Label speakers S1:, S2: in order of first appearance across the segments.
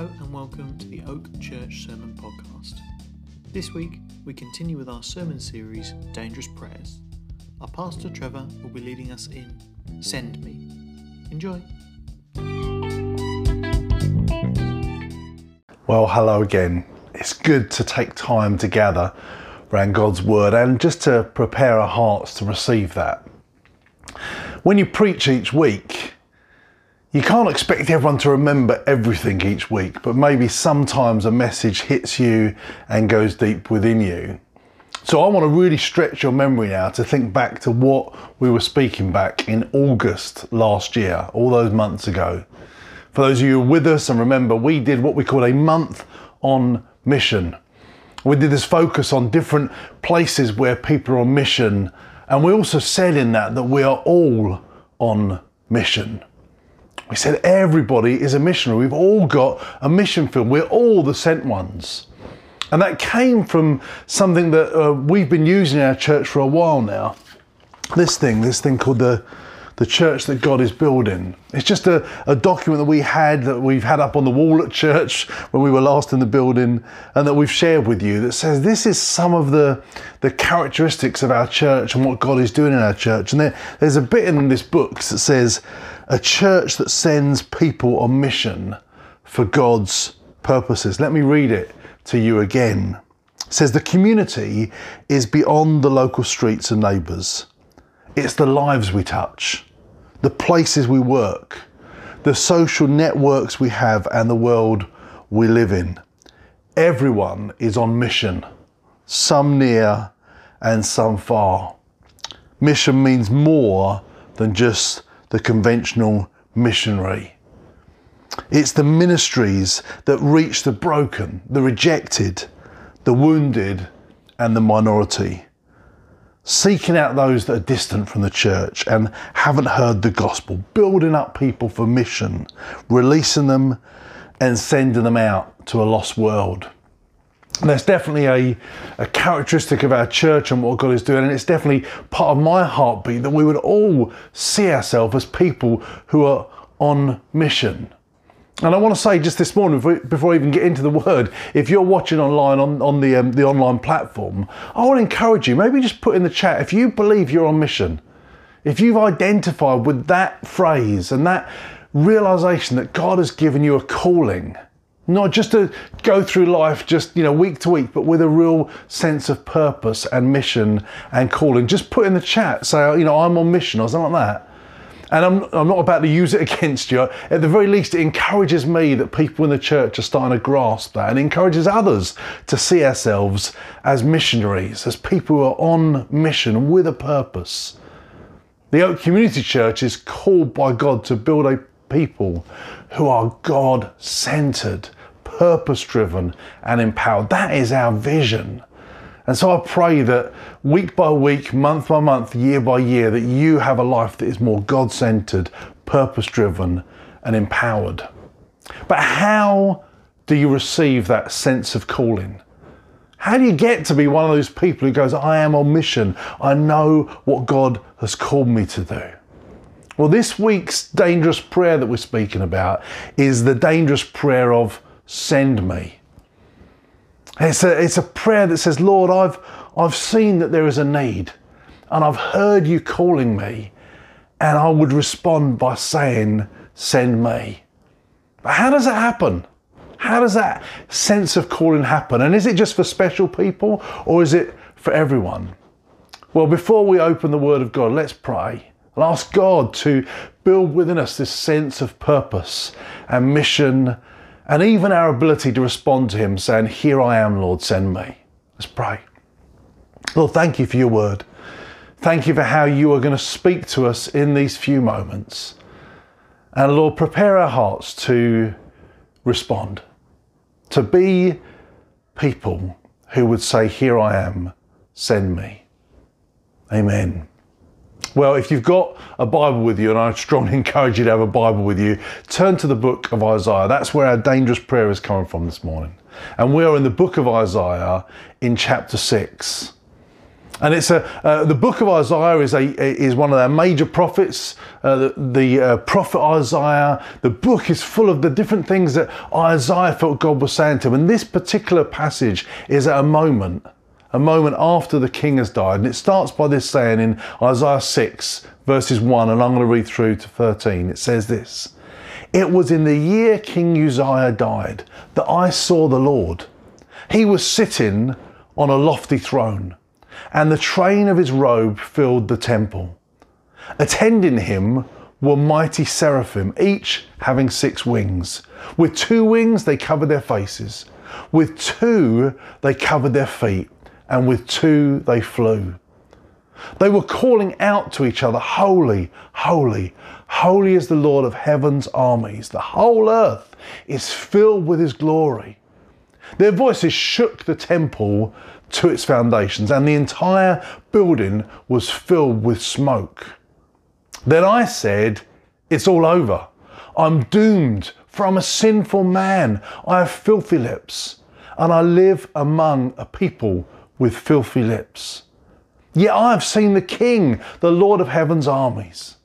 S1: Hello and welcome to the Oak Church Sermon Podcast. This week we continue with our sermon series, Dangerous Prayers. Our pastor Trevor will be leading us in Send Me. Enjoy.
S2: Well, hello again. It's good to take time to gather around God's Word and just to prepare our hearts to receive that. When you preach each week, you can't expect everyone to remember everything each week, but maybe sometimes a message hits you and goes deep within you. So I want to really stretch your memory now to think back to what we were speaking back in August last year, all those months ago. For those of you who are with us and remember, we did what we called a month on mission. We did this focus on different places where people are on mission. And we also said in that that we are all on mission. We said everybody is a missionary. We've all got a mission field. We're all the sent ones. And that came from something that uh, we've been using in our church for a while now. This thing, this thing called the, the church that God is building. It's just a, a document that we had, that we've had up on the wall at church when we were last in the building, and that we've shared with you that says this is some of the, the characteristics of our church and what God is doing in our church. And there, there's a bit in this book that says, a church that sends people on mission for God's purposes. Let me read it to you again. It says the community is beyond the local streets and neighbours. It's the lives we touch, the places we work, the social networks we have, and the world we live in. Everyone is on mission, some near and some far. Mission means more than just the conventional missionary. It's the ministries that reach the broken, the rejected, the wounded, and the minority. Seeking out those that are distant from the church and haven't heard the gospel, building up people for mission, releasing them and sending them out to a lost world. And that's definitely a, a characteristic of our church and what God is doing. And it's definitely part of my heartbeat that we would all see ourselves as people who are on mission. And I want to say just this morning, before, I even get into the word, if you're watching online on, on the, um, the online platform, I want to encourage you, maybe just put in the chat if you believe you're on mission, if you've identified with that phrase and that realization that God has given you a calling not just to go through life just you know week to week but with a real sense of purpose and mission and calling just put in the chat say you know i'm on mission or something like that and I'm, I'm not about to use it against you. At the very least, it encourages me that people in the church are starting to grasp that and encourages others to see ourselves as missionaries, as people who are on mission with a purpose. The Oak Community Church is called by God to build a people who are God centered, purpose driven, and empowered. That is our vision. And so I pray that week by week, month by month, year by year, that you have a life that is more God centered, purpose driven, and empowered. But how do you receive that sense of calling? How do you get to be one of those people who goes, I am on mission. I know what God has called me to do? Well, this week's dangerous prayer that we're speaking about is the dangerous prayer of send me. It's a, it's a prayer that says, Lord, I've, I've seen that there is a need and I've heard you calling me, and I would respond by saying, Send me. But how does that happen? How does that sense of calling happen? And is it just for special people or is it for everyone? Well, before we open the Word of God, let's pray and ask God to build within us this sense of purpose and mission and even our ability to respond to Him saying, Here I am, Lord, send me. Let's pray. Lord, thank you for your word. Thank you for how you are going to speak to us in these few moments. And Lord, prepare our hearts to respond, to be people who would say, Here I am, send me. Amen. Well, if you've got a Bible with you, and I strongly encourage you to have a Bible with you, turn to the book of Isaiah. That's where our dangerous prayer is coming from this morning. And we are in the book of Isaiah in chapter 6. And it's a uh, the book of Isaiah is a is one of their major prophets. Uh, the, the uh, prophet Isaiah. The book is full of the different things that Isaiah felt God was saying to him. And this particular passage is at a moment, a moment after the king has died, and it starts by this saying in Isaiah six verses one, and I'm going to read through to thirteen. It says this: It was in the year King Uzziah died that I saw the Lord. He was sitting on a lofty throne and the train of his robe filled the temple. Attending him were mighty seraphim, each having six wings. With two wings they covered their faces, with two they covered their feet, and with two they flew. They were calling out to each other, Holy, holy, holy is the Lord of heaven's armies. The whole earth is filled with his glory. Their voices shook the temple to its foundations, and the entire building was filled with smoke. Then I said, It's all over. I'm doomed, for I'm a sinful man. I have filthy lips, and I live among a people with filthy lips. Yet I have seen the King, the Lord of heaven's armies.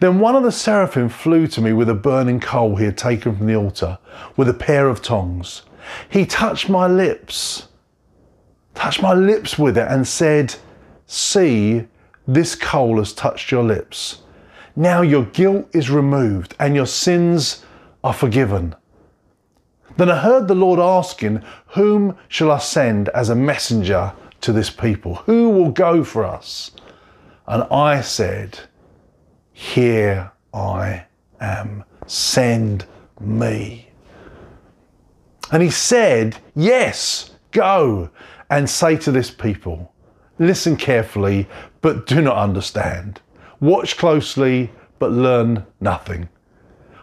S2: Then one of the seraphim flew to me with a burning coal he had taken from the altar, with a pair of tongs. He touched my lips touched my lips with it and said, See, this coal has touched your lips. Now your guilt is removed and your sins are forgiven. Then I heard the Lord asking, Whom shall I send as a messenger to this people? Who will go for us? And I said, Here I am, send me. And he said, Yes, go and say to this people, listen carefully, but do not understand. Watch closely, but learn nothing.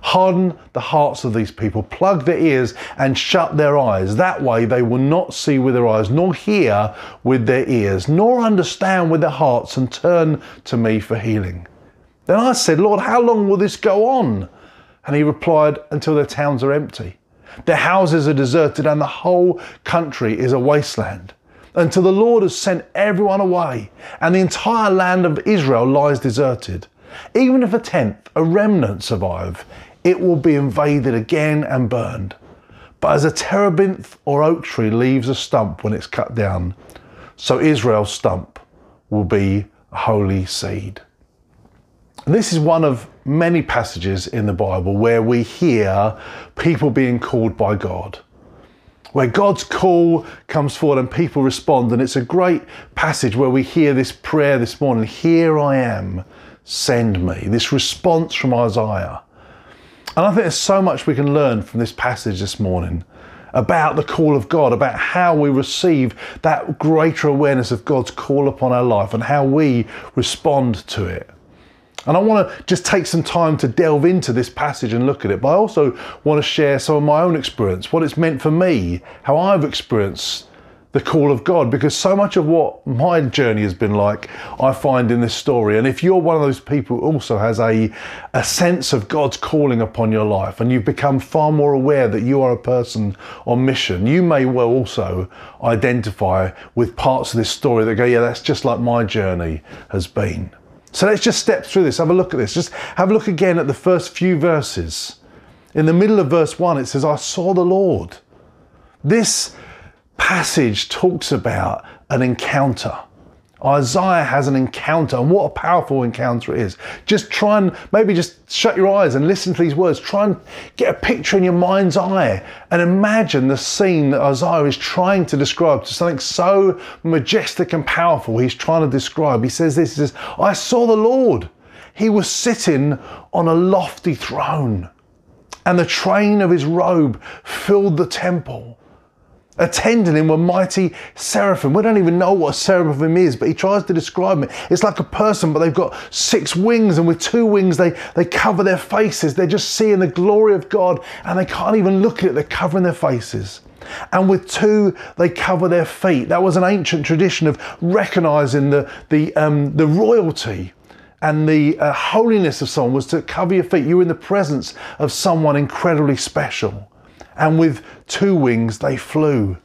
S2: Harden the hearts of these people, plug their ears and shut their eyes. That way they will not see with their eyes, nor hear with their ears, nor understand with their hearts and turn to me for healing. Then I said, Lord, how long will this go on? And he replied, Until their towns are empty their houses are deserted and the whole country is a wasteland. Until the Lord has sent everyone away and the entire land of Israel lies deserted. Even if a tenth, a remnant survive, it will be invaded again and burned. But as a terebinth or oak tree leaves a stump when it's cut down, so Israel's stump will be a holy seed. This is one of many passages in the Bible where we hear people being called by God. Where God's call comes forward and people respond. And it's a great passage where we hear this prayer this morning Here I am, send me. This response from Isaiah. And I think there's so much we can learn from this passage this morning about the call of God, about how we receive that greater awareness of God's call upon our life and how we respond to it. And I want to just take some time to delve into this passage and look at it, but I also want to share some of my own experience, what it's meant for me, how I've experienced the call of God, because so much of what my journey has been like, I find in this story. And if you're one of those people who also has a, a sense of God's calling upon your life and you've become far more aware that you are a person on mission, you may well also identify with parts of this story that go, yeah, that's just like my journey has been. So let's just step through this, have a look at this. Just have a look again at the first few verses. In the middle of verse 1, it says, I saw the Lord. This passage talks about an encounter. Isaiah has an encounter, and what a powerful encounter it is. Just try and maybe just shut your eyes and listen to these words. Try and get a picture in your mind's eye and imagine the scene that Isaiah is trying to describe to something so majestic and powerful he's trying to describe. He says this, he says, I saw the Lord. He was sitting on a lofty throne, and the train of his robe filled the temple. Attending him were mighty seraphim. We don't even know what a seraphim is, but he tries to describe it. It's like a person, but they've got six wings, and with two wings, they, they cover their faces. They're just seeing the glory of God, and they can't even look at it. They're covering their faces. And with two, they cover their feet. That was an ancient tradition of recognizing the, the, um, the royalty and the uh, holiness of someone was to cover your feet. You were in the presence of someone incredibly special and with two wings they flew.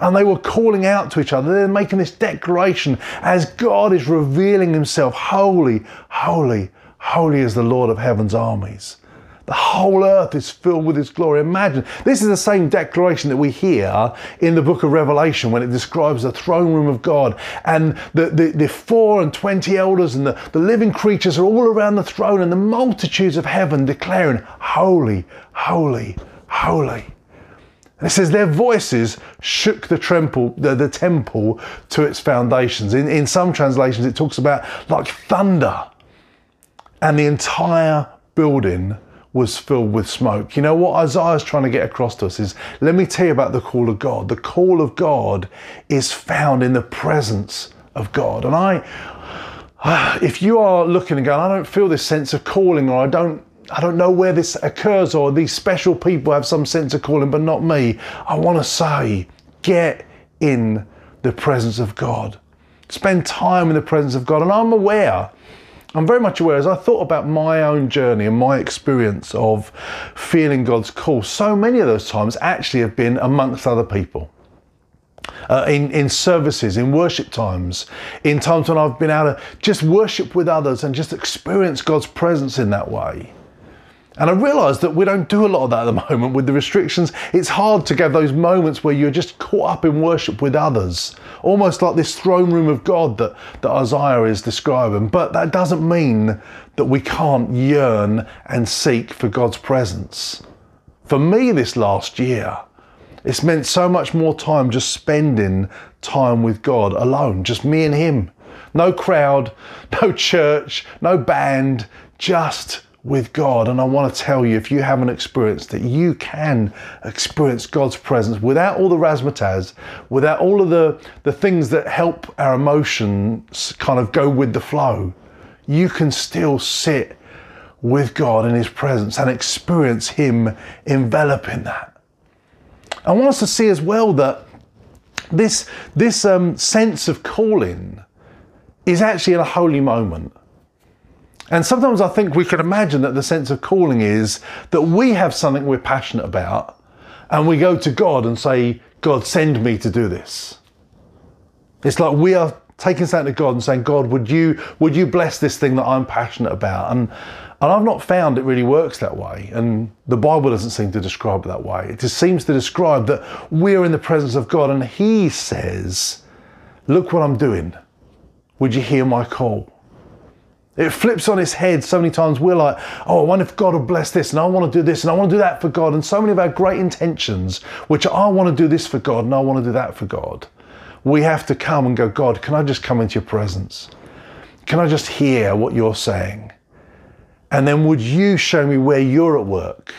S2: And they were calling out to each other. They're making this declaration as God is revealing himself holy, holy, holy is the Lord of heaven's armies. The whole earth is filled with His glory. Imagine, this is the same declaration that we hear in the book of Revelation when it describes the throne room of God. And the, the, the four and twenty elders and the, the living creatures are all around the throne, and the multitudes of heaven declaring, Holy, holy, holy. And it says their voices shook the, temple, the, the temple to its foundations. In, in some translations, it talks about like thunder. And the entire building was filled with smoke. You know what Isaiah's trying to get across to us is let me tell you about the call of God. The call of God is found in the presence of God. And I, if you are looking and going, I don't feel this sense of calling, or I don't, I don't know where this occurs, or these special people have some sense of calling, but not me. I want to say, get in the presence of God. Spend time in the presence of God. And I'm aware I'm very much aware as I thought about my own journey and my experience of feeling God's call, so many of those times actually have been amongst other people. Uh, in, in services, in worship times, in times when I've been able to just worship with others and just experience God's presence in that way. And I realise that we don't do a lot of that at the moment with the restrictions. It's hard to get those moments where you're just caught up in worship with others, almost like this throne room of God that, that Isaiah is describing. But that doesn't mean that we can't yearn and seek for God's presence. For me, this last year, it's meant so much more time just spending time with God alone, just me and Him. No crowd, no church, no band, just with God. And I want to tell you, if you haven't experienced that, you can experience God's presence without all the razzmatazz, without all of the, the things that help our emotions kind of go with the flow. You can still sit with God in His presence and experience Him enveloping that. I want us to see as well that this, this um, sense of calling is actually in a holy moment. And sometimes I think we can imagine that the sense of calling is that we have something we're passionate about and we go to God and say, God, send me to do this. It's like we are taking something to God and saying, God, would you would you bless this thing that I'm passionate about? And and I've not found it really works that way. And the Bible doesn't seem to describe it that way. It just seems to describe that we're in the presence of God and He says, Look what I'm doing. Would you hear my call? It flips on its head so many times. We're like, oh, I wonder if God will bless this, and I want to do this, and I want to do that for God. And so many of our great intentions, which I want to do this for God, and I want to do that for God, we have to come and go, God, can I just come into your presence? Can I just hear what you're saying? And then would you show me where you're at work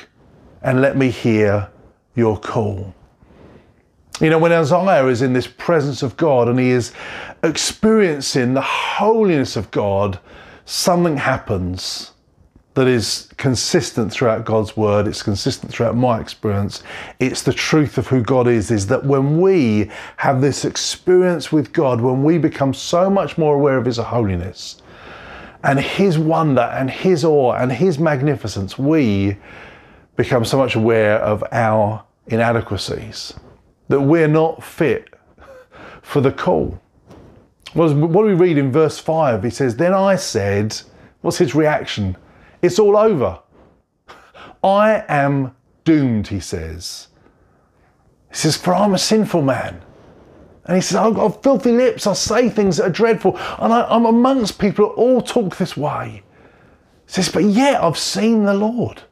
S2: and let me hear your call? You know, when Isaiah is in this presence of God and he is experiencing the holiness of God, something happens that is consistent throughout God's word, it's consistent throughout my experience. It's the truth of who God is, is that when we have this experience with God, when we become so much more aware of His holiness and His wonder and His awe and His magnificence, we become so much aware of our inadequacies, that we're not fit for the call. What do we read in verse 5? He says, Then I said, What's his reaction? It's all over. I am doomed, he says. He says, For I'm a sinful man. And he says, I've got filthy lips, I say things that are dreadful, and I, am amongst people that all talk this way. He says, But yet I've seen the Lord.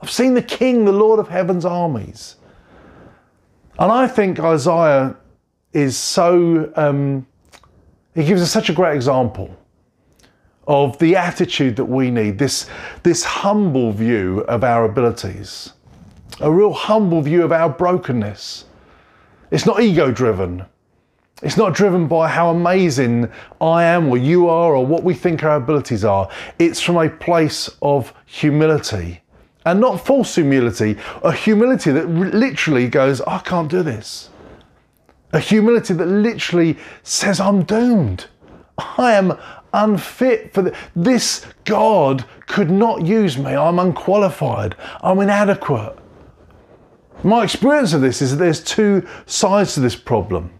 S2: I've seen the King, the Lord of heaven's armies. And I think Isaiah is so um, he gives us such a great example of the attitude that we need, this, this humble view of our abilities, a real humble view of our brokenness. It's not ego driven. It's not driven by how amazing I am or you are or what we think our abilities are. It's from a place of humility and not false humility, a humility that literally goes, I can't do this. A humility that literally says, I'm doomed. I am unfit for this. God could not use me. I'm unqualified. I'm inadequate. My experience of this is that there's two sides to this problem.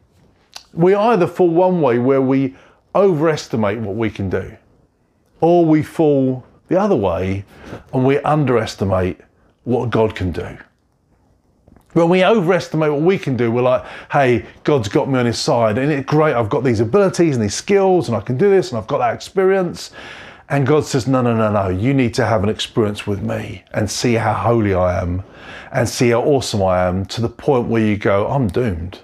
S2: We either fall one way where we overestimate what we can do, or we fall the other way and we underestimate what God can do. When we overestimate what we can do, we're like, hey, God's got me on his side. And it's great, I've got these abilities and these skills, and I can do this, and I've got that experience. And God says, no, no, no, no, you need to have an experience with me and see how holy I am and see how awesome I am to the point where you go, I'm doomed.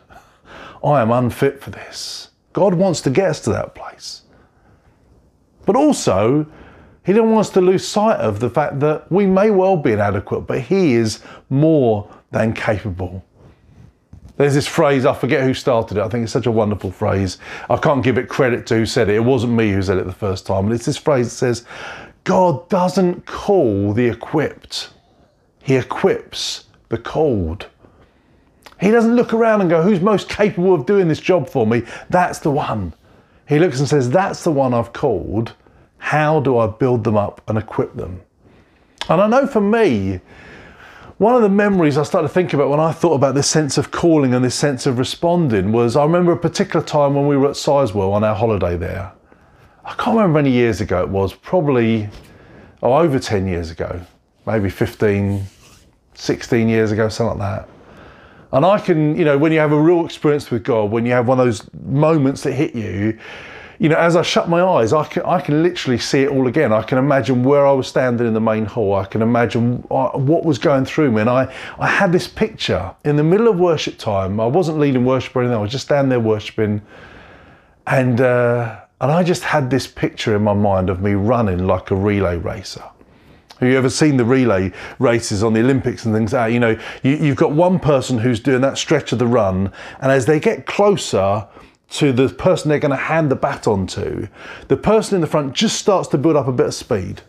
S2: I am unfit for this. God wants to get us to that place. But also, He doesn't want us to lose sight of the fact that we may well be inadequate, but He is more than capable. There's this phrase, I forget who started it. I think it's such a wonderful phrase. I can't give it credit to who said it. It wasn't me who said it the first time. And it's this phrase that says, God doesn't call the equipped, He equips the called. He doesn't look around and go, who's most capable of doing this job for me? That's the one. He looks and says, that's the one I've called. How do I build them up and equip them? And I know for me, one of the memories I started to think about when I thought about this sense of calling and this sense of responding was I remember a particular time when we were at Sizewell on our holiday there. I can't remember how many years ago it was, probably oh, over 10 years ago, maybe 15, 16 years ago, something like that. And I can, you know, when you have a real experience with God, when you have one of those moments that hit you, you know, as I shut my eyes, I can, I can literally see it all again. I can imagine where I was standing in the main hall. I can imagine uh, what was going through me. And I, I had this picture in the middle of worship time. I wasn't leading worship or anything. I was just standing there worshiping. And, uh, and I just had this picture in my mind of me running like a relay racer. Have you ever seen the relay races on the Olympics and things like that? You know, you, you've got one person who's doing that stretch of the run, and as they get closer to the person they're going to hand the baton to, the person in the front just starts to build up a bit of speed.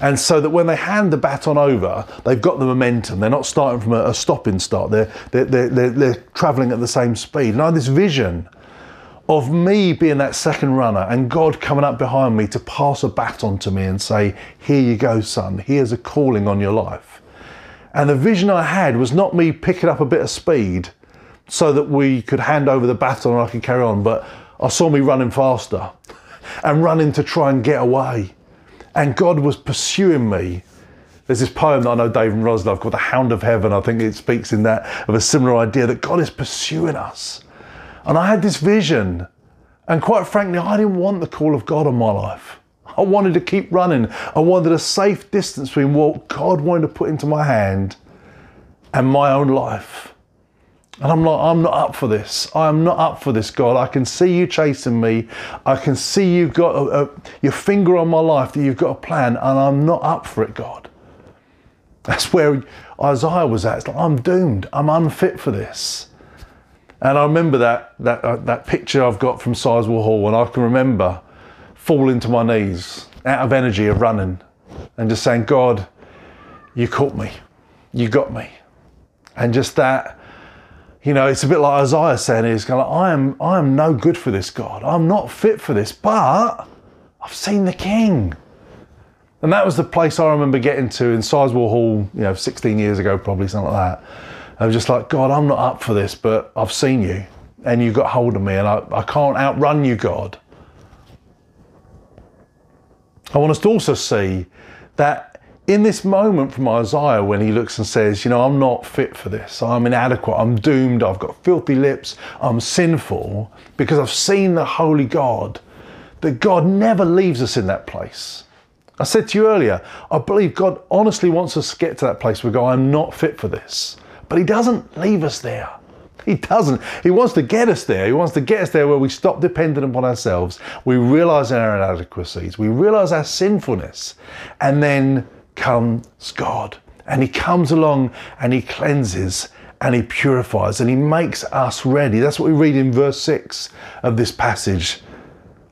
S2: And so that when they hand the baton over, they've got the momentum. They're not starting from a, a stopping start. They're, they're, they're, they're, traveling at the same speed. And I had this vision of me being that second runner and God coming up behind me to pass a baton to me and say, Here you go, son, here's a calling on your life. And the vision I had was not me picking up a bit of speed so that we could hand over the baton and I could carry on, but I saw me running faster and running to try and get away. And God was pursuing me. There's this poem that I know David Rose loved called The Hound of Heaven. I think it speaks in that of a similar idea that God is pursuing us. And I had this vision. And quite frankly, I didn't want the call of God on my life. I wanted to keep running. I wanted a safe distance between what God wanted to put into my hand and my own life. And I'm like, I'm not up for this. I am not up for this, God. I can see you chasing me. I can see you've got a, a, your finger on my life, that you've got a plan, and I'm not up for it, God. That's where Isaiah was at. It's like, I'm doomed. I'm unfit for this. And I remember that that uh, that picture I've got from Sizewell Hall, and I can remember falling to my knees out of energy of running, and just saying, "God, you caught me, you got me," and just that. You know, it's a bit like Isaiah saying, "He's of, I am, I am no good for this, God. I'm not fit for this, but I've seen the King." And that was the place I remember getting to in Sizewell Hall, you know, 16 years ago, probably something like that I was just like, God, I'm not up for this, but I've seen you and you got hold of me and I, I can't outrun you, God. I want us to also see that in this moment from Isaiah, when he looks and says, You know, I'm not fit for this, I'm inadequate, I'm doomed, I've got filthy lips, I'm sinful, because I've seen the Holy God, that God never leaves us in that place. I said to you earlier, I believe God honestly wants us to get to that place where we go, I'm not fit for this. But He doesn't leave us there. He doesn't. He wants to get us there. He wants to get us there where we stop dependent upon ourselves. We realize our inadequacies. We realize our sinfulness. And then comes God. And He comes along and He cleanses and He purifies and He makes us ready. That's what we read in verse 6 of this passage.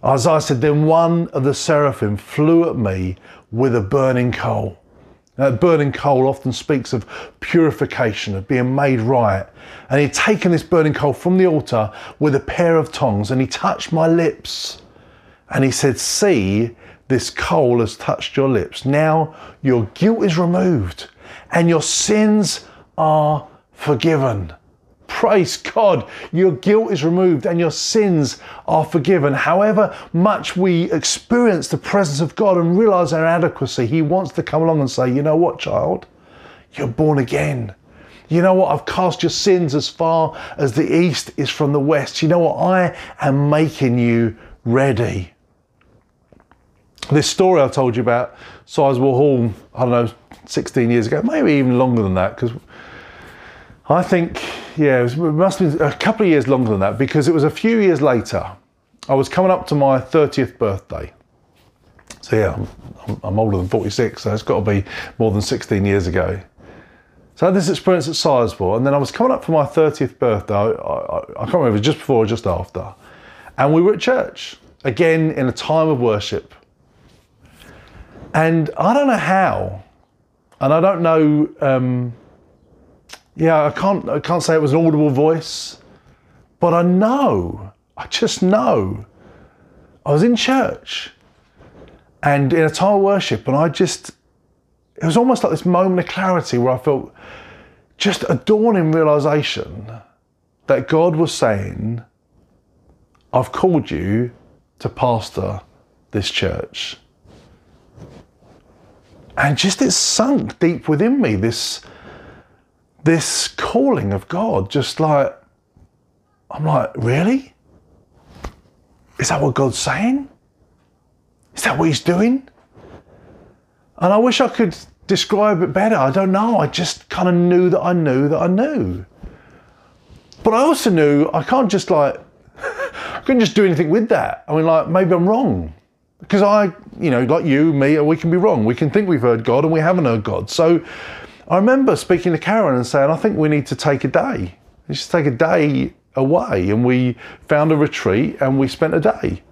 S2: Isaiah said, Then one of the seraphim flew at me with a burning coal. Now, burning coal often speaks of purification, of being made right. And he'd taken this burning coal from the altar with a pair of tongs and he touched my lips. And he said, See, this coal has touched your lips. Now your guilt is removed and your sins are forgiven. Praise God, your guilt is removed and your sins are forgiven. However much we experience the presence of God and realize our inadequacy, He wants to come along and say, You know what, child? You're born again. You know what? I've cast your sins as far as the east is from the west. You know what? I am making you ready. This story I told you about Sizewell Hall, I don't know, 16 years ago, maybe even longer than that, because I think, yeah, it, was, it must have been a couple of years longer than that, because it was a few years later. I was coming up to my 30th birthday. So, yeah, I'm, I'm older than 46, so it's got to be more than 16 years ago. So I had this experience at Sizewell, and then I was coming up for my 30th birthday. I, I, I can't remember, just before or just after. And we were at church, again in a time of worship. And I don't know how, and I don't know, um, yeah, I can't, I can't say it was an audible voice, but I know, I just know. I was in church and in a time of worship, and I just, it was almost like this moment of clarity where I felt just a dawning realization that God was saying, I've called you to pastor this church. And just it sunk deep within me, this, this calling of God, just like, I'm like, really? Is that what God's saying? Is that what He's doing? And I wish I could describe it better. I don't know. I just kind of knew that I knew that I knew. But I also knew I can't just like, I couldn't just do anything with that. I mean, like, maybe I'm wrong. Because I, you know, like you, me, we can be wrong. We can think we've heard God and we haven't heard God. So I remember speaking to Karen and saying, I think we need to take a day. Let's just take a day away. And we found a retreat and we spent a day.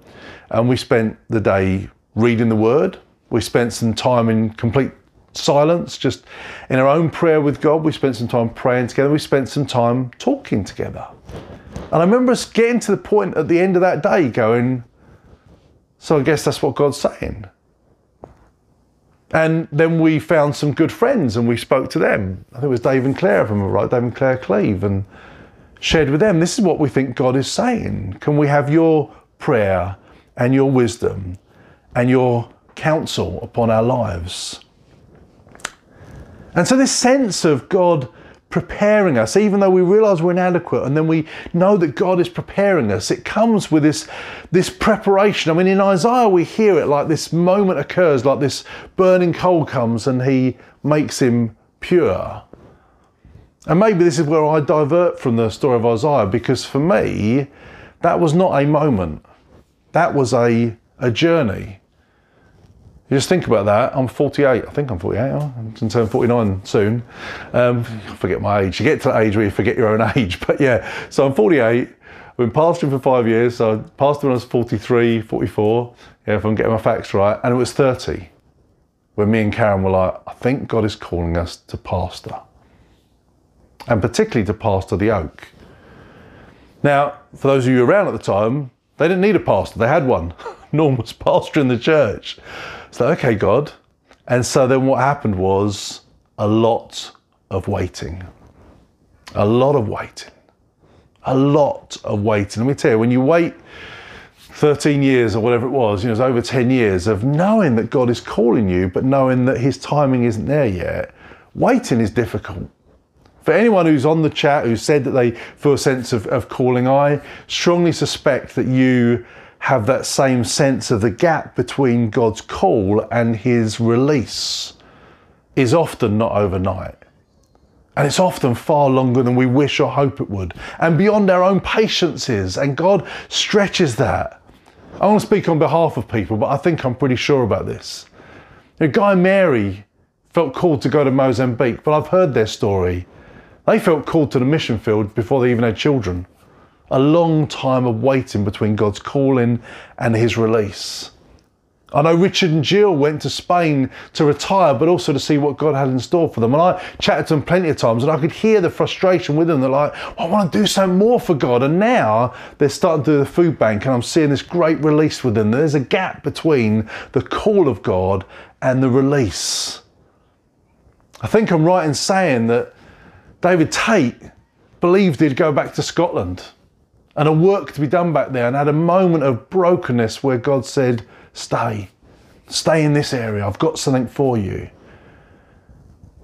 S2: And we spent the day reading the word. We spent some time in complete silence, just in our own prayer with God. We spent some time praying together. We spent some time talking together. And I remember us getting to the point at the end of that day going, so I guess that's what God's saying. And then we found some good friends and we spoke to them. I think it was Dave and Claire, if I'm right, Dave and Claire Cleve, and shared with them, this is what we think God is saying. Can we have your prayer and your wisdom and your counsel upon our lives? And so, this sense of God preparing us, even though we realize we're inadequate, and then we know that God is preparing us, it comes with this, this preparation. I mean, in Isaiah, we hear it like this moment occurs, like this burning coal comes and he makes him pure. And maybe this is where I divert from the story of Isaiah, because for me, that was not a moment, that was a, a journey. You just think about that. I'm 48. I think I'm 48. I'm going to turn 49 soon. Um, I forget my age. You get to the age where you forget your own age. But yeah, so I'm 48. I've been pastoring for five years. So I pastored when I was 43, 44. Yeah, if I'm getting my facts right. And it was 30 when me and Karen were like, I think God is calling us to pastor. And particularly to pastor the oak. Now, for those of you around at the time, they didn't need a pastor. They had one. Norm was pastor in the church. So, okay, God. And so then what happened was a lot of waiting. A lot of waiting. A lot of waiting. Let me tell you, when you wait 13 years or whatever it was, you know, it's over 10 years of knowing that God is calling you, but knowing that His timing isn't there yet, waiting is difficult. For anyone who's on the chat who said that they feel a sense of, of calling, I strongly suspect that you have that same sense of the gap between God's call and his release is often not overnight. And it's often far longer than we wish or hope it would, and beyond our own patiences. And God stretches that. I want to speak on behalf of people, but I think I'm pretty sure about this. You Guy and Mary felt called to go to Mozambique, but I've heard their story. They felt called to the mission field before they even had children a long time of waiting between God's calling and his release. I know Richard and Jill went to Spain to retire, but also to see what God had in store for them. And I chatted to them plenty of times, and I could hear the frustration with them. They're like, well, I want to do something more for God. And now they're starting to do the food bank, and I'm seeing this great release with them. There's a gap between the call of God and the release. I think I'm right in saying that David Tate believed he'd go back to Scotland and a work to be done back there and had a moment of brokenness where God said, Stay, stay in this area, I've got something for you.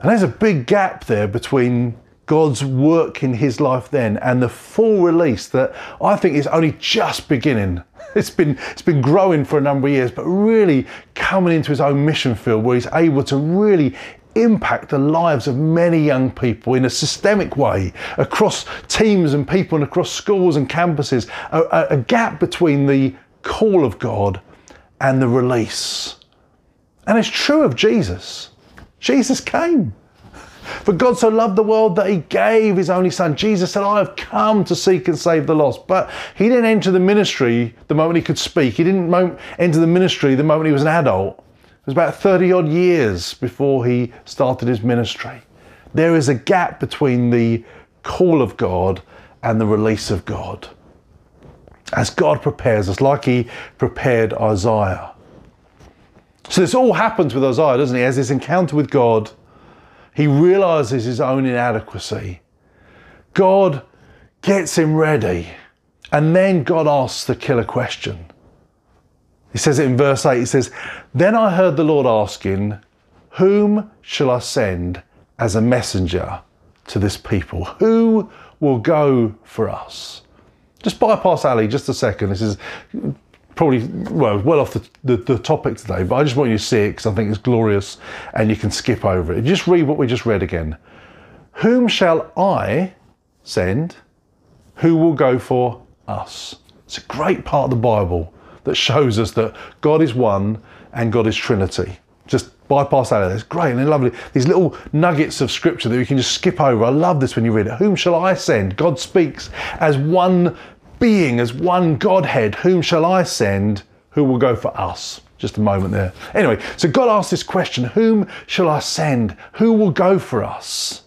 S2: And there's a big gap there between God's work in his life then and the full release that I think is only just beginning. It's been, it's been growing for a number of years, but really coming into his own mission field where he's able to really impact the lives of many young people in a systemic way across teams and people and across schools and campuses. A, a, gap between the call of God and the release. And it's true of Jesus. Jesus came. For God so loved the world that he gave his only son. Jesus said, I have come to seek and save the lost. But he didn't enter the ministry the moment he could speak. He didn't enter the ministry the moment he was an adult. Was about 30 odd years before he started his ministry. There is a gap between the call of God and the release of God. As God prepares us, like he prepared Isaiah. So this all happens with Isaiah, doesn't he? As this encounter with God he realizes his own inadequacy. God gets him ready. And then God asks the killer question. He says it in verse 8. He says, Then I heard the Lord asking, Whom shall I send as a messenger to this people? Who will go for us? Just bypass Ali just a second. This is probably well well off the, the, the, topic today, but I just want you to see it because I think it's glorious and you can skip over it. Just read what we just read again. Whom shall I send? Who will go for us? It's a great part of the Bible that shows us that God is one and God is Trinity. Just bypass that. It's great and lovely. These little nuggets of scripture that you can just skip over. I love this when you read it. Whom shall I send? God speaks as one being as one Godhead, whom shall I send? Who will go for us? Just a moment there. Anyway, so God asked this question Whom shall I send? Who will go for us?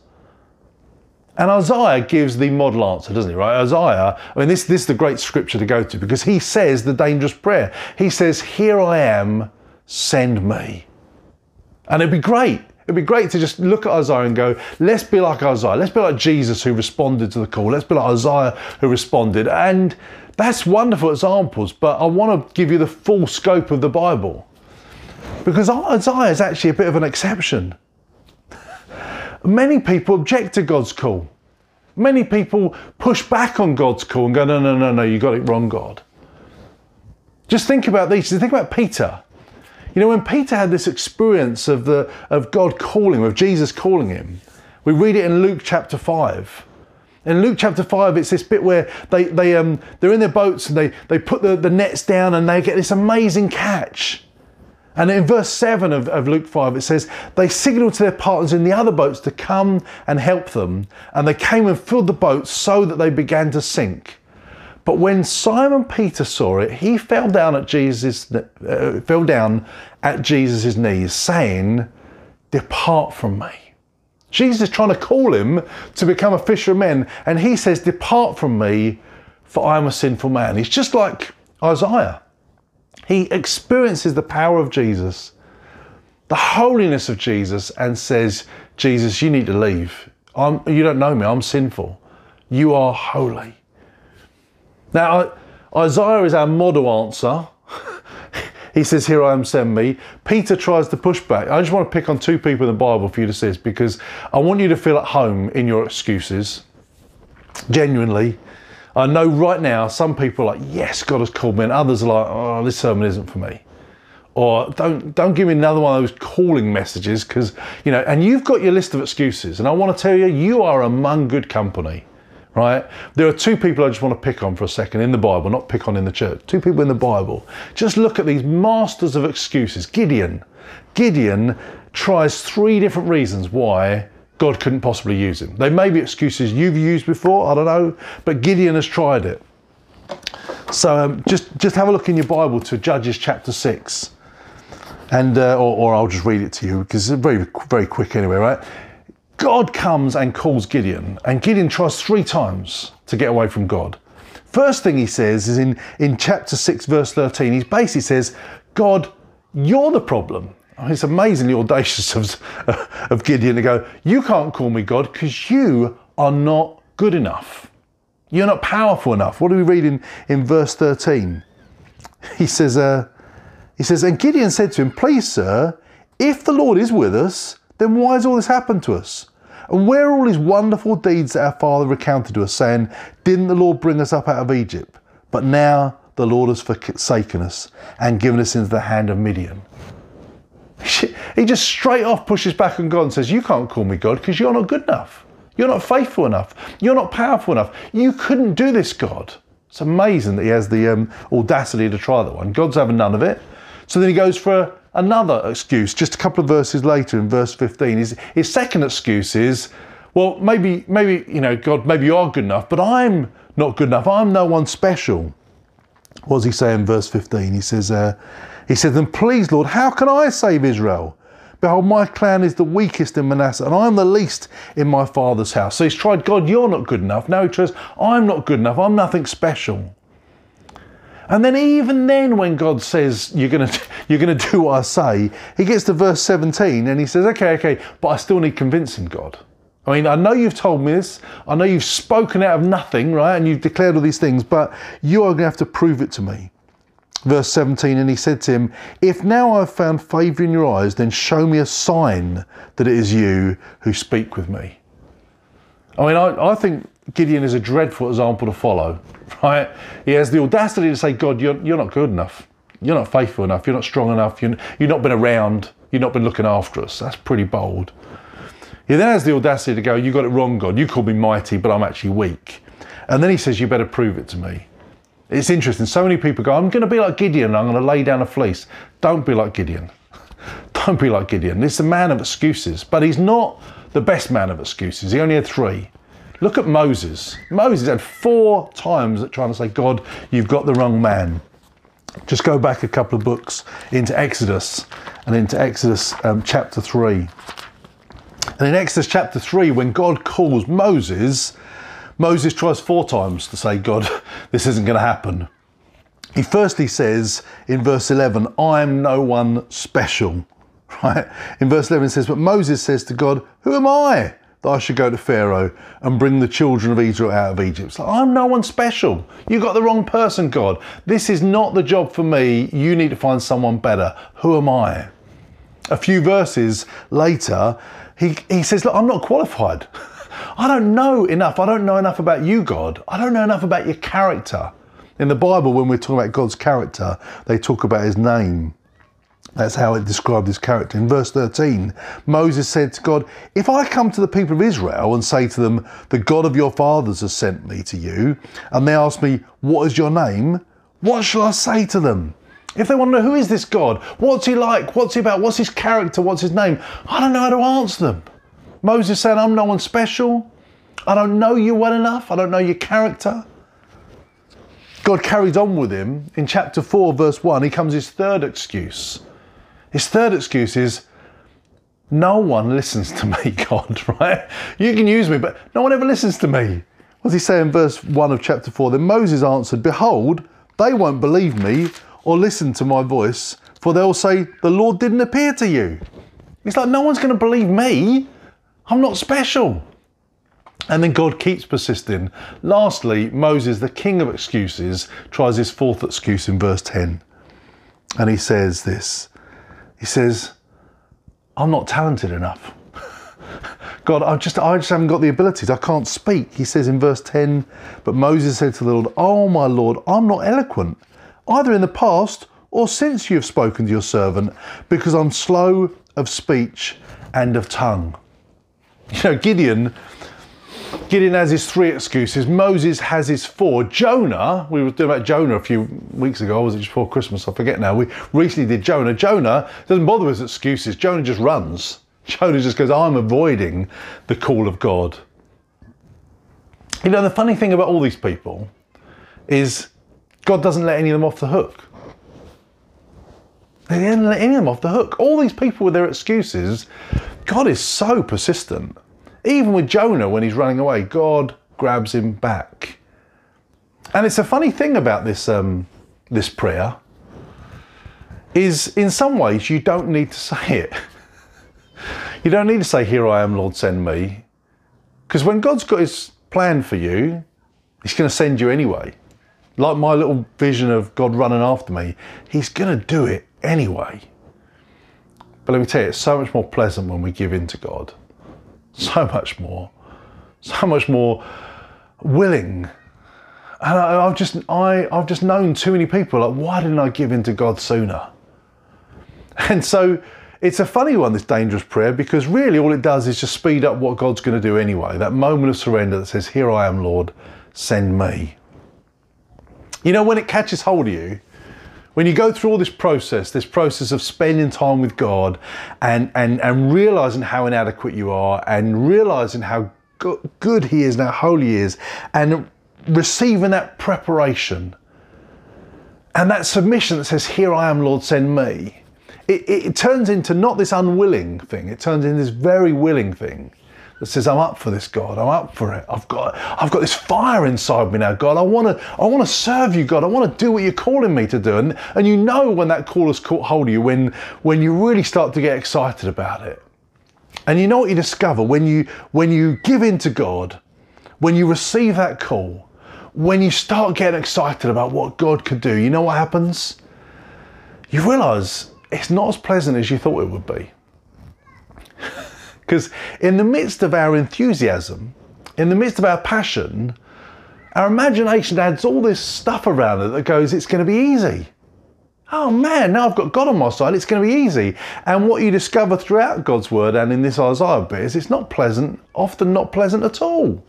S2: And Isaiah gives the model answer, doesn't he? Right? Isaiah, I mean, this, this is the great scripture to go to because he says the dangerous prayer. He says, Here I am, send me. And it'd be great It'd be great to just look at Isaiah and go, let's be like Isaiah. Let's be like Jesus who responded to the call. Let's be like Isaiah who responded. And that's wonderful examples, but I want to give you the full scope of the Bible. Because Isaiah is actually a bit of an exception. Many people object to God's call. Many people push back on God's call and go, no, no, no, no, you got it wrong, God. Just think about these. Think about Peter. You know, when Peter had this experience of, the, of God calling, of Jesus calling him, we read it in Luke chapter 5. In Luke chapter 5, it's this bit where they, they, um, they're in their boats and they, they put the, the nets down and they get this amazing catch. And in verse 7 of, of Luke 5, it says, They signaled to their partners in the other boats to come and help them, and they came and filled the boats so that they began to sink. But when Simon Peter saw it, he fell down at Jesus, uh, fell down at Jesus' knees, saying, "Depart from me." Jesus is trying to call him to become a fisher of men, and he says, "Depart from me, for I am a sinful man." He's just like Isaiah. He experiences the power of Jesus, the holiness of Jesus, and says, "Jesus, you need to leave. I'm, you don't know me. I'm sinful. You are holy." Now, Isaiah is our model answer. he says, Here I am, send me. Peter tries to push back. I just want to pick on two people in the Bible for you to see this because I want you to feel at home in your excuses. Genuinely. I know right now some people are like, Yes, God has called me, and others are like, Oh, this sermon isn't for me. Or don't don't give me another one of those calling messages because you know, and you've got your list of excuses, and I want to tell you, you are among good company right? There are two people I just want to pick on for a second in the Bible, not pick on in the church. Two people in the Bible. Just look at these masters of excuses. Gideon. Gideon tries three different reasons why God couldn't possibly use him. They may be excuses you've used before, I don't know, but Gideon has tried it. So um, just, just have a look in your Bible to Judges chapter 6. And, uh, or, or I'll just read it to you because it's very, very quick anyway, right? God comes and calls Gideon, and Gideon tries three times to get away from God. First thing he says is in, in chapter 6, verse 13, he basically says, God, you're the problem. It's amazingly audacious of, of Gideon to go, You can't call me God because you are not good enough. You're not powerful enough. What do we read in, in verse 13? He says, uh, he says, and Gideon said to him, Please, sir, if the Lord is with us, then why has all this happened to us? And where are all these wonderful deeds that our father recounted to us, saying, Didn't the Lord bring us up out of Egypt? But now the Lord has forsaken us and given us into the hand of Midian. He just straight off pushes back on God and says, You can't call me God because you're not good enough. You're not faithful enough. You're not powerful enough. You couldn't do this, God. It's amazing that he has the um, audacity to try that one. God's having none of it. So then he goes for another excuse, just a couple of verses later in verse 15. His, his second excuse is, well, maybe, maybe, you know, God, maybe you are good enough, but I'm not good enough. I'm no one special. What does he say in verse 15? He says, uh, he said, then please, Lord, how can I save Israel? Behold, my clan is the weakest in Manasseh, and I am the least in my father's house. So he's tried, God, you're not good enough. Now he tries, I'm not good enough. I'm nothing special. And then even then, when God says you're gonna you're gonna do what I say, he gets to verse 17 and he says, Okay, okay, but I still need convincing God. I mean, I know you've told me this, I know you've spoken out of nothing, right? And you've declared all these things, but you are gonna have to prove it to me. Verse 17, and he said to him, If now I've found favour in your eyes, then show me a sign that it is you who speak with me. I mean, I, I think Gideon is a dreadful example to follow, right? He has the audacity to say, God, you're, you're not good enough. You're not faithful enough. You're not strong enough. You're, you've not been around. You've not been looking after us. That's pretty bold. He then has the audacity to go, You got it wrong, God. You call me mighty, but I'm actually weak. And then he says, You better prove it to me. It's interesting. So many people go, I'm going to be like Gideon. I'm going to lay down a fleece. Don't be like Gideon. Don't be like Gideon. He's a man of excuses, but he's not the best man of excuses. He only had three. Look at Moses. Moses had four times at trying to say, God, you've got the wrong man. Just go back a couple of books into Exodus and into Exodus um, chapter 3. And in Exodus chapter 3, when God calls Moses, Moses tries four times to say, God, this isn't going to happen. He firstly says in verse 11, I am no one special. Right? In verse 11 it says, But Moses says to God, Who am I that I should go to Pharaoh and bring the children of Israel out of Egypt. Like, I'm no one special. You got the wrong person, God. This is not the job for me. You need to find someone better. Who am I? A few verses later, he, he says, Look, I'm not qualified. I don't know enough. I don't know enough about you, God. I don't know enough about your character. In the Bible, when we're talking about God's character, they talk about his name. That's how it described his character. In verse 13, Moses said to God, If I come to the people of Israel and say to them, The God of your fathers has sent me to you, and they ask me, What is your name? What shall I say to them? If they want to know who is this God, what's he like, what's he about, what's his character, what's his name, I don't know how to answer them. Moses said, I'm no one special. I don't know you well enough. I don't know your character. God carries on with him. In chapter 4, verse 1, he comes his third excuse. His third excuse is, no one listens to me, God, right? You can use me, but no one ever listens to me. What does he say in verse 1 of chapter 4? Then Moses answered, Behold, they won't believe me or listen to my voice, for they'll say, The Lord didn't appear to you. It's like, no one's going to believe me. I'm not special. And then God keeps persisting. Lastly, Moses, the king of excuses, tries his fourth excuse in verse 10. And he says this he says, I'm not talented enough. God, I just, I just haven't got the abilities. I can't speak. He says in verse 10, but Moses said to the Lord, Oh, my Lord, I'm not eloquent, either in the past or since you have spoken to your servant, because I'm slow of speech and of tongue. You know, Gideon Gideon has his three excuses. Moses has his four. Jonah, we were doing about Jonah a few weeks ago, was it just before Christmas? I forget now. We recently did Jonah. Jonah doesn't bother with excuses. Jonah just runs. Jonah just goes, I'm avoiding the call of God. You know, the funny thing about all these people is God doesn't let any of them off the hook. They didn't let any of them off the hook. All these people with their excuses, God is so persistent. Even with Jonah, when he's running away, God grabs him back. And it's a funny thing about this, um, this prayer is in some ways you don't need to say it. you don't need to say, Here I am, Lord, send me. Because when God's got his plan for you, he's going to send you anyway. Like my little vision of God running after me, he's going to do it anyway. But let me tell you, it's so much more pleasant when we give in to God. So much more. So much more willing. And I, have just I, I've just known too many people like, why didn't I give in to God sooner? And so it's a funny one, this dangerous prayer, because really all it does is just speed up what God's going to do anyway. That moment of surrender that says, Here I am, Lord, send me. You know, when it catches hold of you, when you go through all this process, this process of spending time with God and, and, and realizing how inadequate you are and realizing how good He is and how holy He is, and receiving that preparation and that submission that says, Here I am, Lord, send me, it, it, it turns into not this unwilling thing, it turns into this very willing thing that says, I'm up for this, God. I'm up for it. I've got, I've got this fire inside me now, God. I want to, I want to serve you, God. I want to do what you're calling me to do. And, and you know when that call has caught hold of you, when, when you really start to get excited about it. And you know what you discover when you, when you give in to God, when you receive that call, when you start getting excited about what God could do, you know what happens? You realize it's not as pleasant as you thought it would be. Because in the midst of our enthusiasm, in the midst of our passion, our imagination adds all this stuff around it that goes, it's going to be easy. Oh man, now I've got God on my side, it's going to be easy. And what you discover throughout God's word and in this Isaiah bit is it's not pleasant, often not pleasant at all.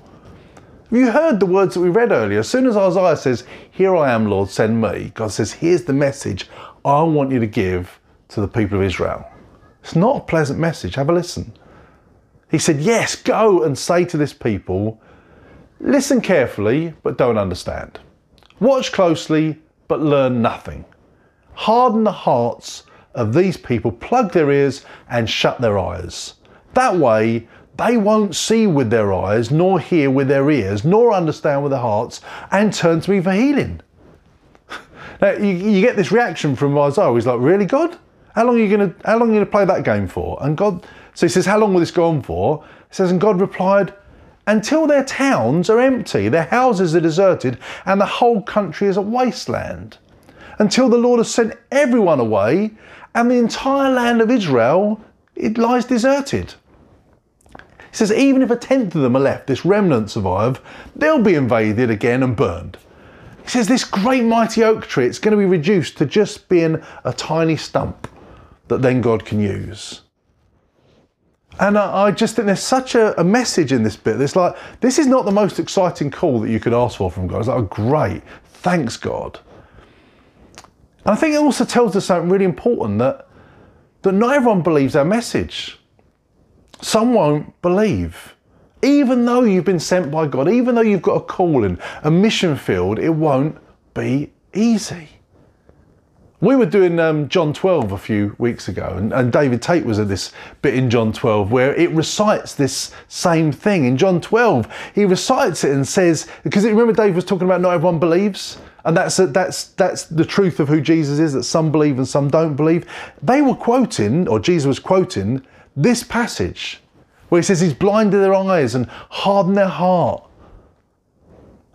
S2: Have You heard the words that we read earlier. As soon as Isaiah says, Here I am, Lord, send me, God says, Here's the message I want you to give to the people of Israel. It's not a pleasant message. Have a listen. He said, Yes, go and say to this people, listen carefully, but don't understand. Watch closely, but learn nothing. Harden the hearts of these people, plug their ears, and shut their eyes. That way, they won't see with their eyes, nor hear with their ears, nor understand with their hearts, and turn to me for healing. now, you, you get this reaction from Isaiah. He's like, Really, God? How long are you going to how long are you going to play that game for? And God so he says, How long will this go on for? He says, And God replied, Until their towns are empty, their houses are deserted, and the whole country is a wasteland. Until the Lord has sent everyone away, and the entire land of Israel it lies deserted. He says, even if a tenth of them are left, this remnant survive, they'll be invaded again and burned. He says, this great mighty oak tree, it's going to be reduced to just being a tiny stump that then God can use. And I, I, just think there's such a, a, message in this bit. It's like, this is not the most exciting call that you could ask for from God. It's like, oh, great, thanks, God. And I think it also tells us something really important that, that not everyone believes our message. Some won't believe. Even though you've been sent by God, even though you've got a calling, a mission field, it won't be easy. We were doing um, John 12 a few weeks ago, and, and, David Tate was at this bit in John 12 where it recites this same thing. In John 12, he recites it and says, because remember Dave was talking about not everyone believes, and that's a, that's that's the truth of who Jesus is. That some believe and some don't believe. They were quoting, or Jesus was quoting, this passage where he says he's blinded their eyes and hardened their heart.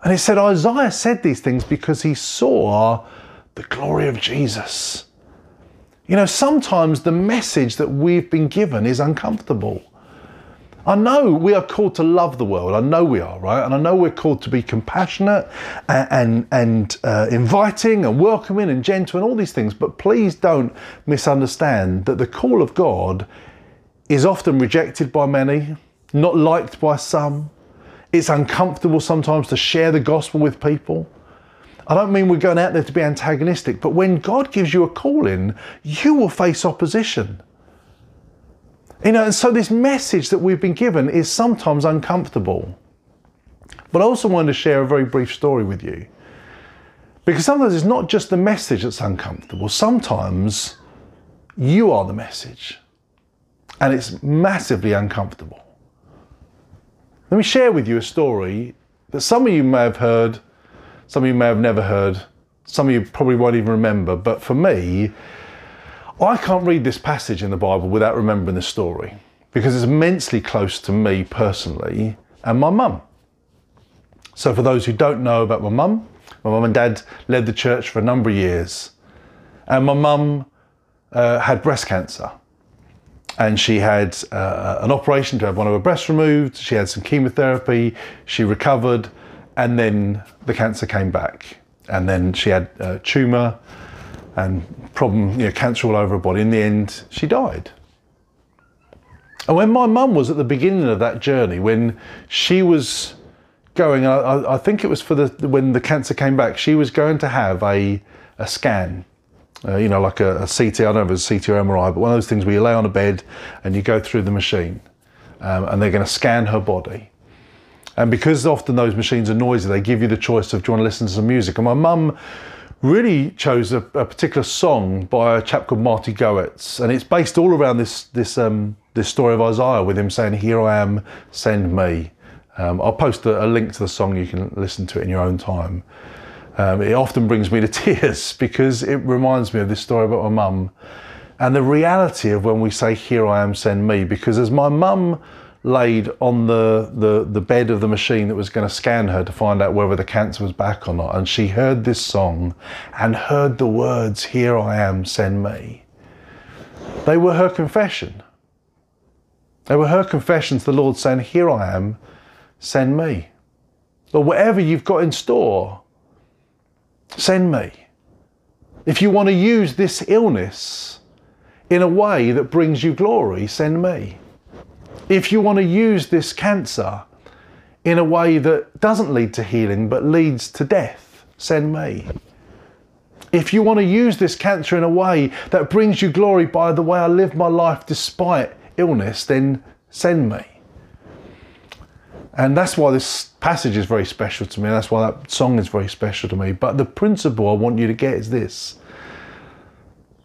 S2: And he said Isaiah said these things because he saw the glory of Jesus. You know, sometimes the message that we've been given is uncomfortable. I know we are called to love the world. I know we are, right? And I know we're called to be compassionate and and, and uh, inviting and welcoming and gentle and all these things. But please don't misunderstand that the call of God is often rejected by many, not liked by some. It's uncomfortable sometimes to share the gospel with people. I don't mean we're going out there to be antagonistic, but when God gives you a calling, you will face opposition. You know, and so this message that we've been given is sometimes uncomfortable. But I also wanted to share a very brief story with you. Because sometimes it's not just the message that's uncomfortable, sometimes you are the message. And it's massively uncomfortable. Let me share with you a story that some of you may have heard some of you may have never heard. Some of you probably won't even remember. But for me, I can't read this passage in the Bible without remembering the story because it's immensely close to me personally. and my mum. So, for those who don't know about my mum, my mum and dad led the church for a number of years. And my mum uh, had breast cancer. And she had uh, an operation to have one of her breasts removed. She had some chemotherapy. She recovered. And then the cancer came back. And then she had a tumour and problem, you know, cancer all over her body. In the end, she died. And when my mum was at the beginning of that journey, when she was going, I, I, think it was for the when the cancer came back, she was going to have a a scan, uh, you know, like a, a, CT. I don't know if it's a CT or MRI, but one of those things where you lay on a bed and you go through the machine, um, and they're going to scan her body. And because often those machines are noisy, they give you the choice of do you want to listen to some music. And my mum really chose a, a, particular song by a chap called Marty Goetz, and it's based all around this this um, this story of Isaiah with him saying, "Here I am, send me." Um, I'll post a, a, link to the song. You can listen to it in your own time. Um, it often brings me to tears because it reminds me of this story about my mum and the reality of when we say, "Here I am, send me." Because as my mum laid on the, the, the bed of the machine that was going to scan her to find out whether the cancer was back or not. And she heard this song and heard the words, Here I am, send me. They were her confession. They were her confession to the Lord saying, Here I am, send me. Or whatever you've got in store, send me. If you want to use this illness in a way that brings you glory, send me. If you want to use this cancer in a way that doesn't lead to healing but leads to death, send me. If you want to use this cancer in a way that brings you glory by the way I live my life despite illness, then send me. And that's why this passage is very special to me. That's why that song is very special to me. But the principle I want you to get is this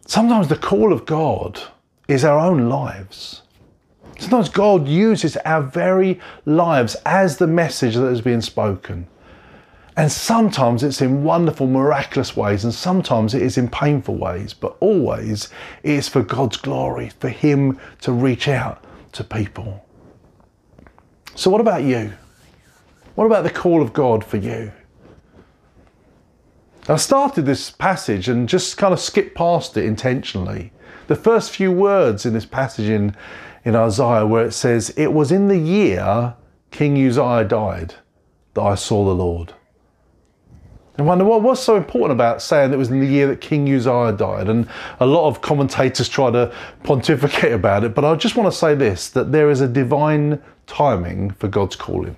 S2: sometimes the call of God is our own lives. Sometimes God uses our very lives as the message that is being spoken. And sometimes it's in wonderful, miraculous ways, and sometimes it is in painful ways, but always it is for God's glory, for Him to reach out to people. So, what about you? What about the call of God for you? I started this passage and just kind of skipped past it intentionally. The first few words in this passage in in Isaiah where it says, It was in the year King Uzziah died that I saw the Lord. I wonder what was so important about saying it was in the year that King Uzziah died. And a lot of commentators try to pontificate about it, but I just want to say this that there is a divine timing for God's calling.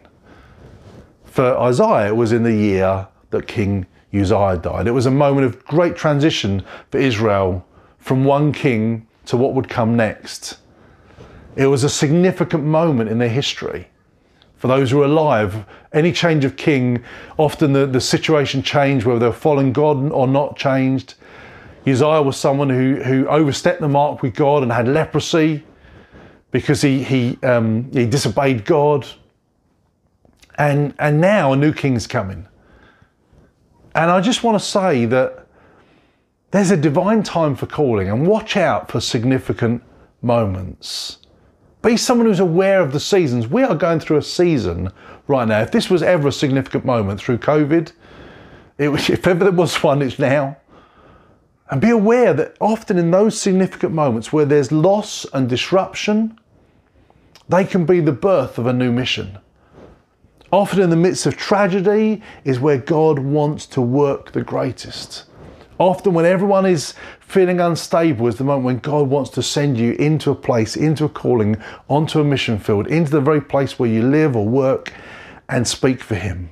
S2: For Isaiah, it was in the year that King Uzziah died. It was a moment of great transition for Israel from one king to what would come next. It was a significant moment in their history. For those who are alive, any change of king, often the, the situation changed, whether they were following God or not changed. Uzziah was someone who, who overstepped the mark with God and had leprosy because he, he, um, he disobeyed God. And, and now a new king's coming. And I just want to say that there's a divine time for calling, and watch out for significant moments. Be someone who's aware of the seasons. We are going through a season right now. If this was ever a significant moment through COVID, was, if ever there was one, it's now. And be aware that often in those significant moments where there's loss and disruption, they can be the birth of a new mission. Often in the midst of tragedy is where God wants to work the greatest. Often, when everyone is feeling unstable, is the moment when God wants to send you into a place, into a calling, onto a mission field, into the very place where you live or work and speak for Him.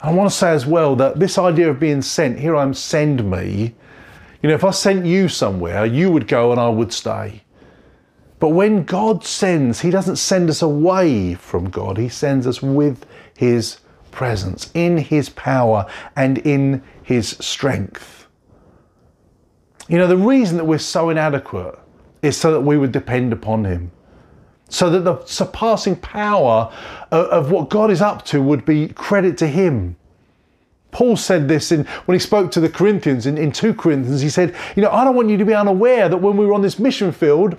S2: I want to say as well that this idea of being sent, here I am, send me. You know, if I sent you somewhere, you would go and I would stay. But when God sends, He doesn't send us away from God, He sends us with His presence, in His power, and in His strength. You know, the reason that we're so inadequate is so that we would depend upon Him. So that the surpassing power of what God is up to would be credit to Him. Paul said this in, when he spoke to the Corinthians in, in 2 Corinthians. He said, You know, I don't want you to be unaware that when we were on this mission field,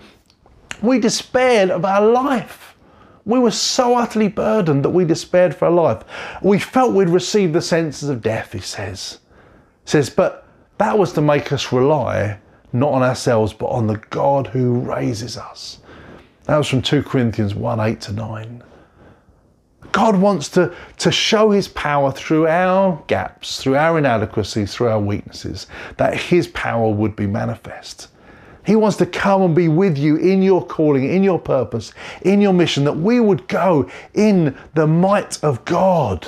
S2: we despaired of our life. We were so utterly burdened that we despaired for our life. We felt we'd received the senses of death, he says. Says, but that was to make us rely not on ourselves, but on the God who raises us. That was from 2 Corinthians 1 8 to 9. God wants to, to show his power through our gaps, through our inadequacies, through our weaknesses, that his power would be manifest. He wants to come and be with you in your calling, in your purpose, in your mission, that we would go in the might of God.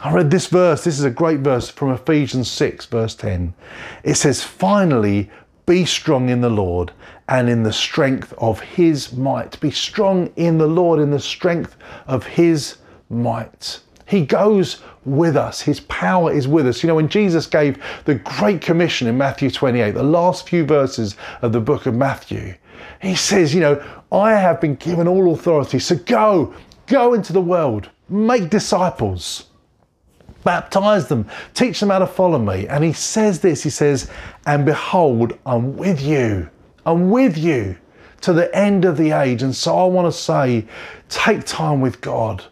S2: I read this verse. This is a great verse from Ephesians 6, verse 10. It says, Finally, be strong in the Lord and in the strength of his might. Be strong in the Lord, in the strength of his might. He goes with us. His power is with us. You know, when Jesus gave the Great Commission in Matthew 28, the last few verses of the book of Matthew, he says, You know, I have been given all authority. So go, go into the world, make disciples, baptize them, teach them how to follow me. And he says this He says, And behold, I'm with you. I'm with you to the end of the age. And so I want to say, take time with God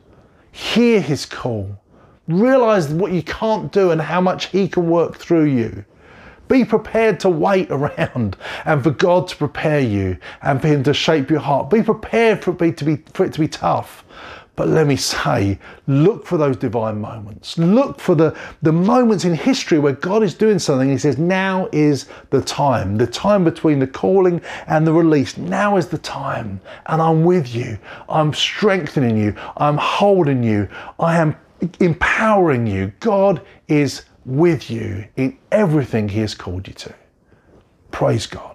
S2: Hear his call. Realize what you can't do and how much he can work through you. Be prepared to wait around and for God to prepare you and for him to shape your heart. Be prepared for it to be, for it to be tough. But let me say, look for those divine moments. Look for the, the moments in history where God is doing something. He says, now is the time. The time between the calling and the release. Now is the time. And I'm with you. I'm strengthening you. I'm holding you. I am empowering you. God is with you in everything He has called you to. Praise God.